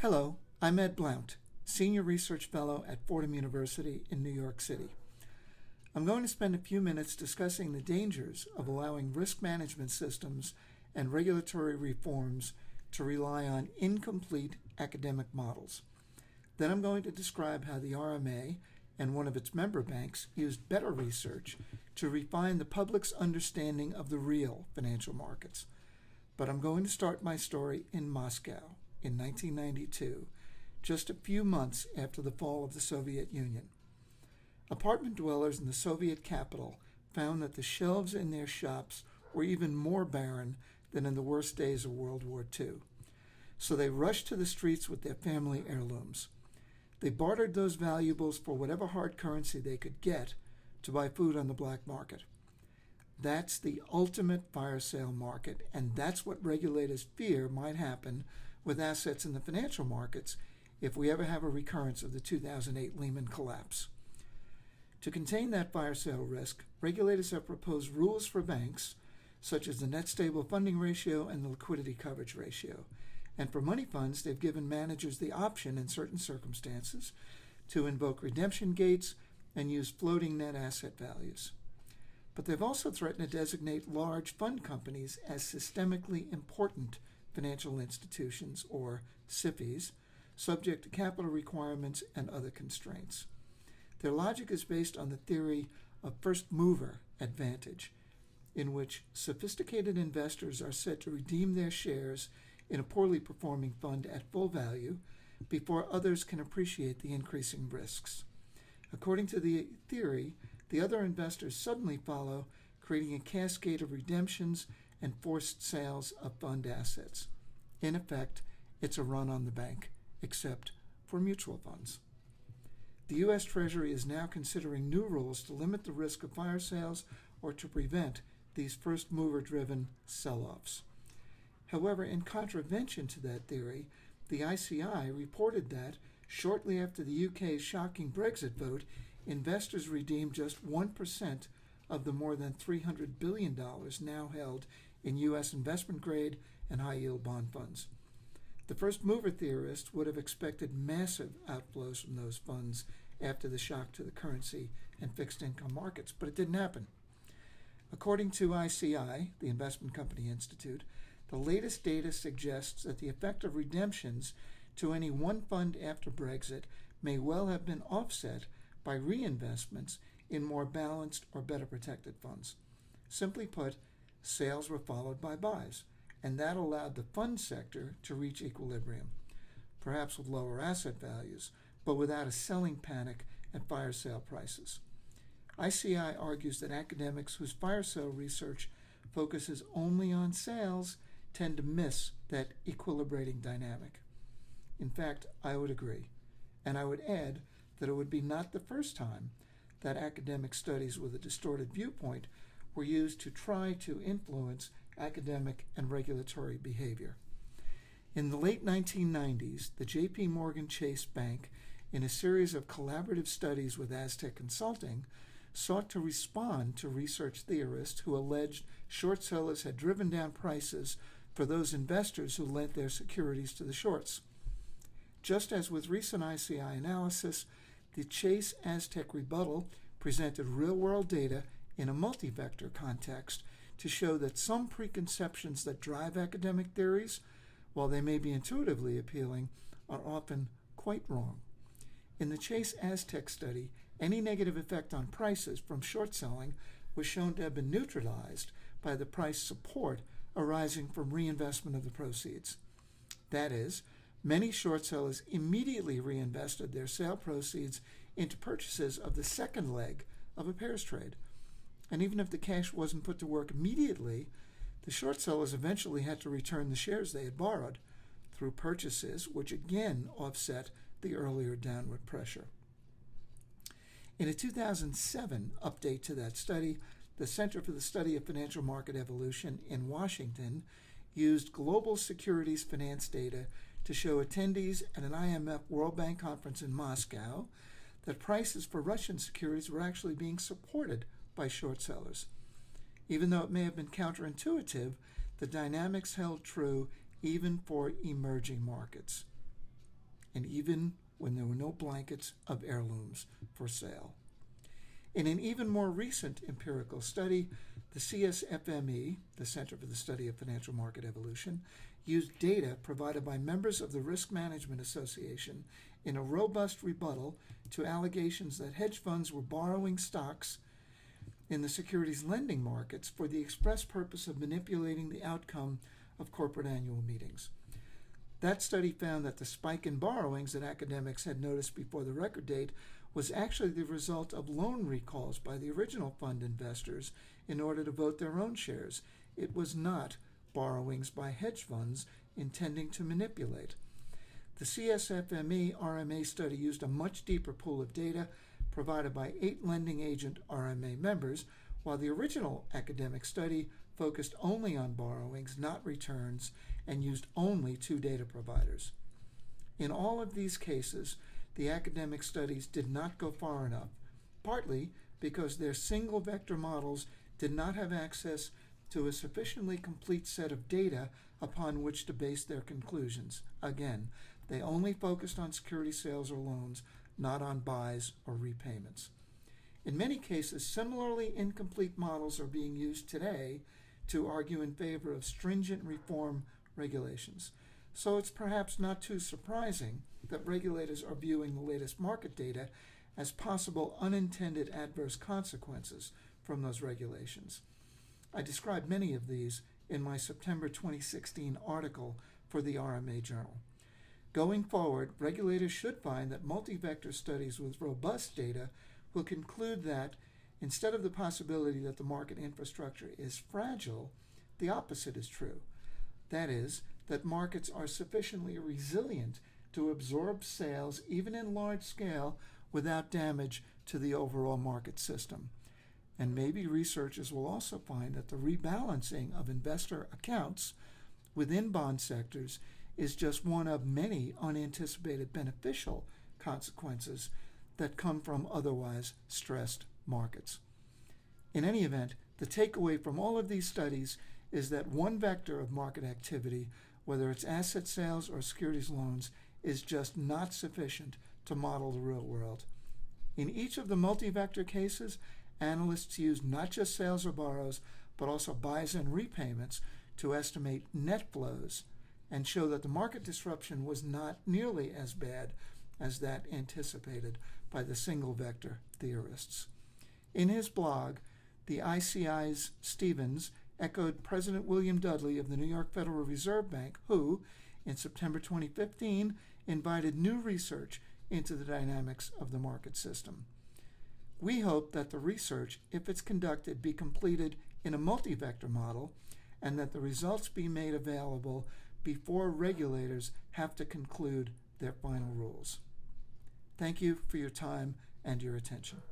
Hello, I'm Ed Blount, Senior Research Fellow at Fordham University in New York City. I'm going to spend a few minutes discussing the dangers of allowing risk management systems and regulatory reforms to rely on incomplete academic models. Then I'm going to describe how the RMA and one of its member banks used better research to refine the public's understanding of the real financial markets. But I'm going to start my story in Moscow in 1992, just a few months after the fall of the Soviet Union. Apartment dwellers in the Soviet capital found that the shelves in their shops were even more barren than in the worst days of World War II. So they rushed to the streets with their family heirlooms. They bartered those valuables for whatever hard currency they could get to buy food on the black market. That's the ultimate fire sale market, and that's what regulators fear might happen with assets in the financial markets if we ever have a recurrence of the 2008 Lehman collapse. To contain that fire sale risk, regulators have proposed rules for banks, such as the net stable funding ratio and the liquidity coverage ratio. And for money funds, they've given managers the option in certain circumstances to invoke redemption gates and use floating net asset values. But they've also threatened to designate large fund companies as systemically important financial institutions, or SIFIs, subject to capital requirements and other constraints. Their logic is based on the theory of first mover advantage, in which sophisticated investors are said to redeem their shares in a poorly performing fund at full value before others can appreciate the increasing risks. According to the theory, the other investors suddenly follow, creating a cascade of redemptions and forced sales of fund assets. In effect, it's a run on the bank, except for mutual funds. The U.S. Treasury is now considering new rules to limit the risk of fire sales or to prevent these first mover driven sell offs. However, in contravention to that theory, the ICI reported that shortly after the UK's shocking Brexit vote, investors redeemed just 1% of the more than $300 billion now held in U.S. investment grade and high yield bond funds. The first mover theorists would have expected massive outflows from those funds after the shock to the currency and fixed income markets, but it didn't happen. According to ICI, the Investment Company Institute, the latest data suggests that the effect of redemptions to any one fund after Brexit may well have been offset by reinvestments in more balanced or better protected funds. Simply put, sales were followed by buys, and that allowed the fund sector to reach equilibrium, perhaps with lower asset values, but without a selling panic at fire sale prices. ICI argues that academics whose fire sale research focuses only on sales tend to miss that equilibrating dynamic. In fact, I would agree. And I would add that it would be not the first time that academic studies with a distorted viewpoint were used to try to influence academic and regulatory behavior. In the late 1990s, the J.P. Morgan Chase Bank, in a series of collaborative studies with Astec Consulting, sought to respond to research theorists who alleged short sellers had driven down prices for those investors who lent their securities to the shorts. Just as with recent ICI analysis, the Chase Astec rebuttal presented real world data in a multi vector context to show that some preconceptions that drive academic theories, while they may be intuitively appealing, are often quite wrong. In the Chase Astec study, any negative effect on prices from short selling was shown to have been neutralized by the price support arising from reinvestment of the proceeds. That is, many short sellers immediately reinvested their sale proceeds into purchases of the second leg of a pairs trade. And even if the cash wasn't put to work immediately, the short sellers eventually had to return the shares they had borrowed through purchases, which again offset the earlier downward pressure. In a 2007 update to that study, the Center for the Study of Financial Market Evolution in Washington used global securities finance data to show attendees at an IMF World Bank conference in Moscow that prices for Russian securities were actually being supported by short sellers. Even though it may have been counterintuitive, the dynamics held true even for emerging markets. and even when there were no blankets of heirlooms for sale. In an even more recent empirical study, the CSFME, the Center for the Study of Financial Market Evolution, used data provided by members of the Risk Management Association in a robust rebuttal to allegations that hedge funds were borrowing stocks in the securities lending markets for the express purpose of manipulating the outcome of corporate annual meetings. That study found that the spike in borrowings that academics had noticed before the record date was actually the result of loan recalls by the original fund investors in order to vote their own shares. It was not borrowings by hedge funds intending to manipulate. The CSFME RMA study used a much deeper pool of data provided by eight lending agent RMA members, while the original academic study focused only on borrowings, not returns, and used only two data providers. In all of these cases, the academic studies did not go far enough, partly because their single vector models did not have access to a sufficiently complete set of data upon which to base their conclusions. Again, they only focused on security sales or loans, not on buys or repayments. In many cases, similarly incomplete models are being used today to argue in favor of stringent reform regulations. So it's perhaps not too surprising that regulators are viewing the latest market data as possible unintended adverse consequences from those regulations. I described many of these in my September 2016 article for the RMA Journal. Going forward, regulators should find that multi-vector studies with robust data will conclude that instead of the possibility that the market infrastructure is fragile, the opposite is true. That is, that markets are sufficiently resilient to absorb sales even in large scale without damage to the overall market system. And maybe researchers will also find that the rebalancing of investor accounts within bond sectors is just one of many unanticipated beneficial consequences that come from otherwise stressed markets. In any event, the takeaway from all of these studies is that one vector of market activity, whether it's asset sales or securities loans, is just not sufficient to model the real world. In each of the multi vector cases, analysts use not just sales or borrows, but also buys and repayments to estimate net flows and show that the market disruption was not nearly as bad as that anticipated by the single vector theorists. In his blog, the ICI's Stevens echoed President William Dudley of the New York Federal Reserve Bank, who, in September 2015, invited new research into the dynamics of the market system. We hope that the research, if it's conducted, be completed in a multi-vector model and that the results be made available before regulators have to conclude their final rules. Thank you for your time and your attention.